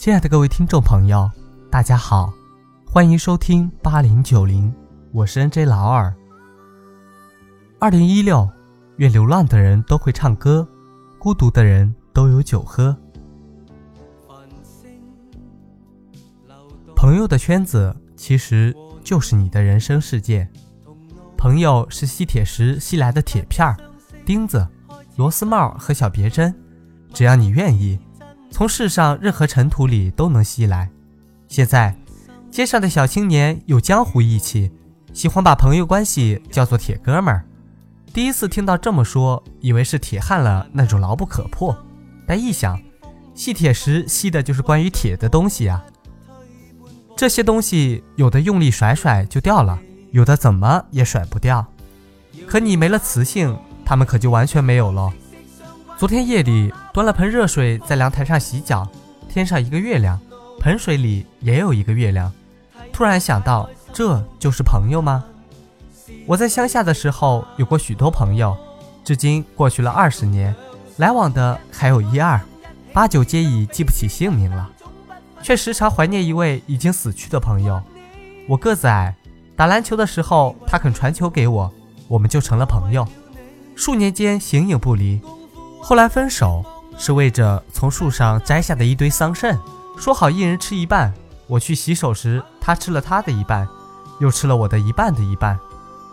亲爱的各位听众朋友，大家好，欢迎收听八零九零，我是 N J 老二。二零一六，愿流浪的人都会唱歌，孤独的人都有酒喝。朋友的圈子其实就是你的人生世界，朋友是吸铁石吸来的铁片、钉子、螺丝帽和小别针，只要你愿意。从世上任何尘土里都能吸来。现在，街上的小青年有江湖义气，喜欢把朋友关系叫做铁哥们儿。第一次听到这么说，以为是铁汉了那种牢不可破。但一想，吸铁石吸的就是关于铁的东西呀。这些东西有的用力甩甩就掉了，有的怎么也甩不掉。可你没了磁性，它们可就完全没有了。昨天夜里端了盆热水在阳台上洗脚，天上一个月亮，盆水里也有一个月亮。突然想到，这就是朋友吗？我在乡下的时候有过许多朋友，至今过去了二十年，来往的还有一二，八九皆已记不起姓名了，却时常怀念一位已经死去的朋友。我个子矮，打篮球的时候他肯传球给我，我们就成了朋友，数年间形影不离。后来分手是为着从树上摘下的一堆桑葚，说好一人吃一半。我去洗手时，他吃了他的一半，又吃了我的一半的一半。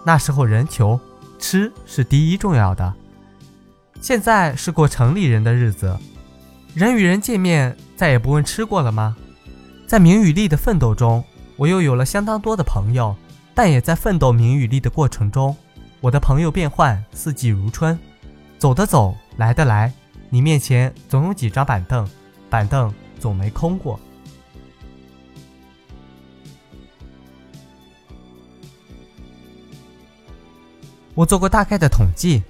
那时候人穷，吃是第一重要的。现在是过城里人的日子，人与人见面再也不问吃过了吗？在名与利的奋斗中，我又有了相当多的朋友，但也在奋斗名与利的过程中，我的朋友变换，四季如春，走的走。来的来，你面前总有几张板凳，板凳总没空过。我做过大概的统计，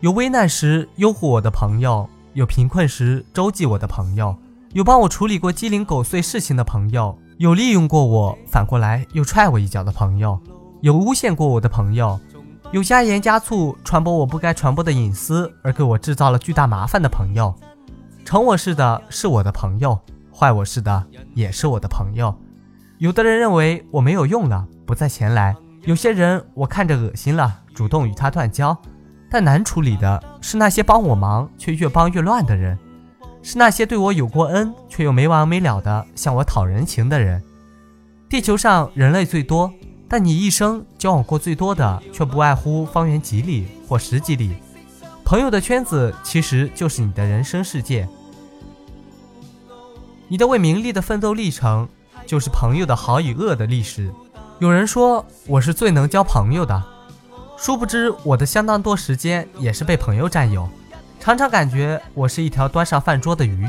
有危难时拥护我的朋友，有贫困时周济我的朋友，有帮我处理过鸡零狗碎事情的朋友，有利用过我反过来又踹我一脚的朋友，有诬陷过我的朋友。有加盐加醋传播我不该传播的隐私，而给我制造了巨大麻烦的朋友，成我似的是我的朋友，坏我似的也是我的朋友。有的人认为我没有用了，不再前来；有些人我看着恶心了，主动与他断交。但难处理的是那些帮我忙却越帮越乱的人，是那些对我有过恩却又没完没了的向我讨人情的人。地球上人类最多。但你一生交往过最多的，却不外乎方圆几里或十几里。朋友的圈子其实就是你的人生世界。你的为名利的奋斗历程，就是朋友的好与恶的历史。有人说我是最能交朋友的，殊不知我的相当多时间也是被朋友占有。常常感觉我是一条端上饭桌的鱼，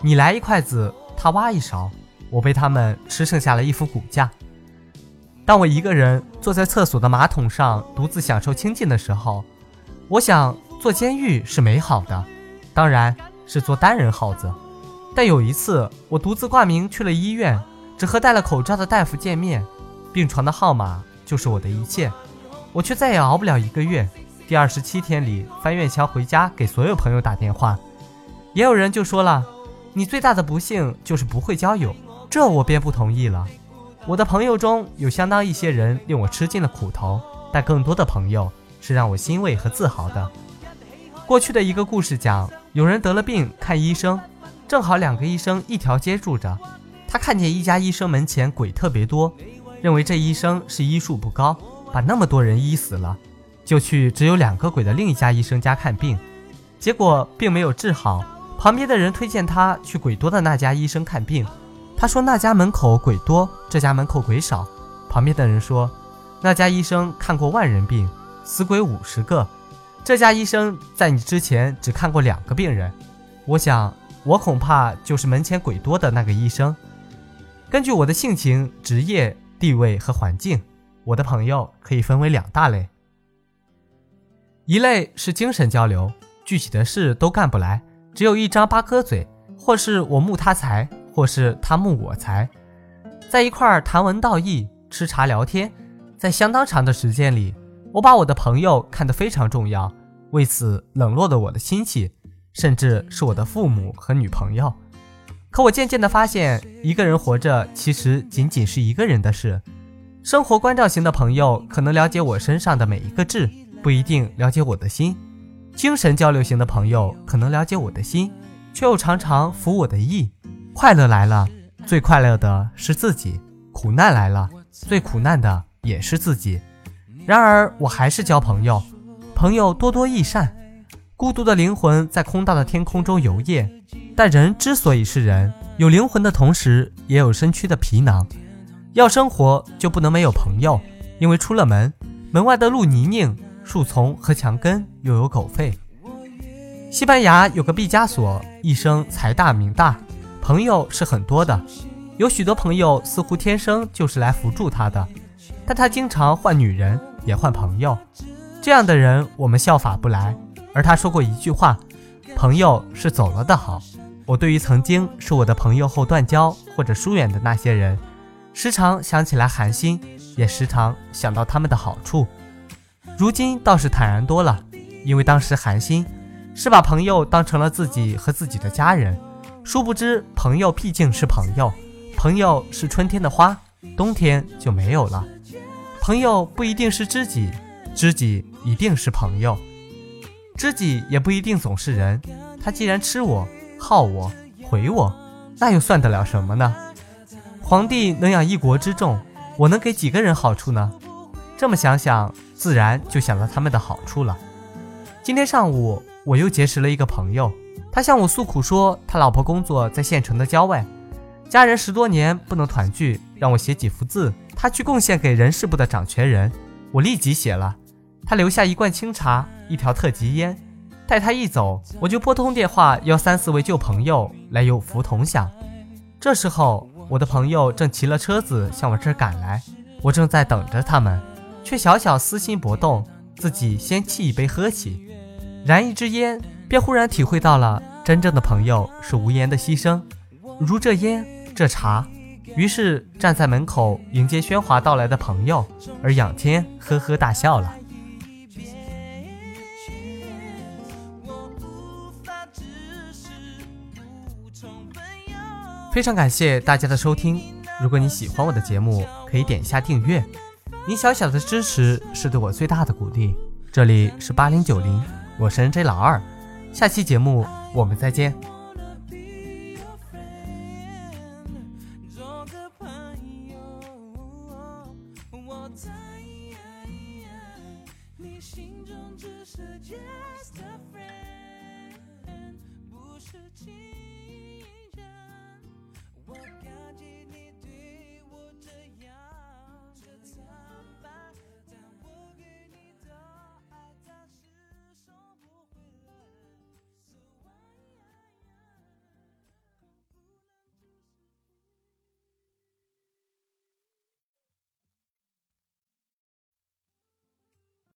你来一筷子，他挖一勺，我被他们吃剩下了一副骨架。当我一个人坐在厕所的马桶上独自享受清静的时候，我想做监狱是美好的，当然是做单人耗子。但有一次，我独自挂名去了医院，只和戴了口罩的大夫见面，病床的号码就是我的一切，我却再也熬不了一个月。第二十七天里，翻院墙回家给所有朋友打电话，也有人就说了：“你最大的不幸就是不会交友。”这我便不同意了。我的朋友中有相当一些人令我吃尽了苦头，但更多的朋友是让我欣慰和自豪的。过去的一个故事讲，有人得了病看医生，正好两个医生一条街住着。他看见一家医生门前鬼特别多，认为这医生是医术不高，把那么多人医死了，就去只有两个鬼的另一家医生家看病，结果并没有治好。旁边的人推荐他去鬼多的那家医生看病。他说那家门口鬼多，这家门口鬼少。旁边的人说，那家医生看过万人病，死鬼五十个，这家医生在你之前只看过两个病人。我想，我恐怕就是门前鬼多的那个医生。根据我的性情、职业、地位和环境，我的朋友可以分为两大类：一类是精神交流，具体的事都干不来，只有一张八哥嘴，或是我慕他才。或是他慕我才，在一块儿谈文道义、吃茶聊天，在相当长的时间里，我把我的朋友看得非常重要，为此冷落了我的亲戚，甚至是我的父母和女朋友。可我渐渐的发现，一个人活着其实仅仅是一个人的事。生活关照型的朋友可能了解我身上的每一个痣，不一定了解我的心；精神交流型的朋友可能了解我的心，却又常常服我的意。快乐来了，最快乐的是自己；苦难来了，最苦难的也是自己。然而，我还是交朋友，朋友多多益善。孤独的灵魂在空荡的天空中游曳，但人之所以是人，有灵魂的同时，也有身躯的皮囊。要生活就不能没有朋友，因为出了门，门外的路泥泞，树丛和墙根又有狗吠。西班牙有个毕加索，一生财大名大，朋友是很多的，有许多朋友似乎天生就是来扶助他的，但他经常换女人，也换朋友，这样的人我们效法不来。而他说过一句话：“朋友是走了的好。”我对于曾经是我的朋友后断交或者疏远的那些人。时常想起来寒心，也时常想到他们的好处。如今倒是坦然多了，因为当时寒心是把朋友当成了自己和自己的家人。殊不知，朋友毕竟是朋友，朋友是春天的花，冬天就没有了。朋友不一定是知己，知己一定是朋友。知己也不一定总是人，他既然吃我、耗我、毁我，那又算得了什么呢？皇帝能养一国之众，我能给几个人好处呢？这么想想，自然就想到他们的好处了。今天上午，我又结识了一个朋友，他向我诉苦说，他老婆工作在县城的郊外，家人十多年不能团聚，让我写几幅字，他去贡献给人事部的掌权人。我立即写了，他留下一罐清茶，一条特级烟。待他一走，我就拨通电话，邀三四位旧朋友来有福同享。这时候。我的朋友正骑了车子向我这儿赶来，我正在等着他们，却小小私心搏动，自己先沏一杯喝起，燃一支烟，便忽然体会到了真正的朋友是无言的牺牲，如这烟这茶。于是站在门口迎接喧哗到来的朋友，而仰天呵呵大笑了。非常感谢大家的收听，如果你喜欢我的节目，可以点一下订阅，你小小的支持是对我最大的鼓励。这里是八零九零，我是 N J 老二，下期节目我们再见。just a friend 不是情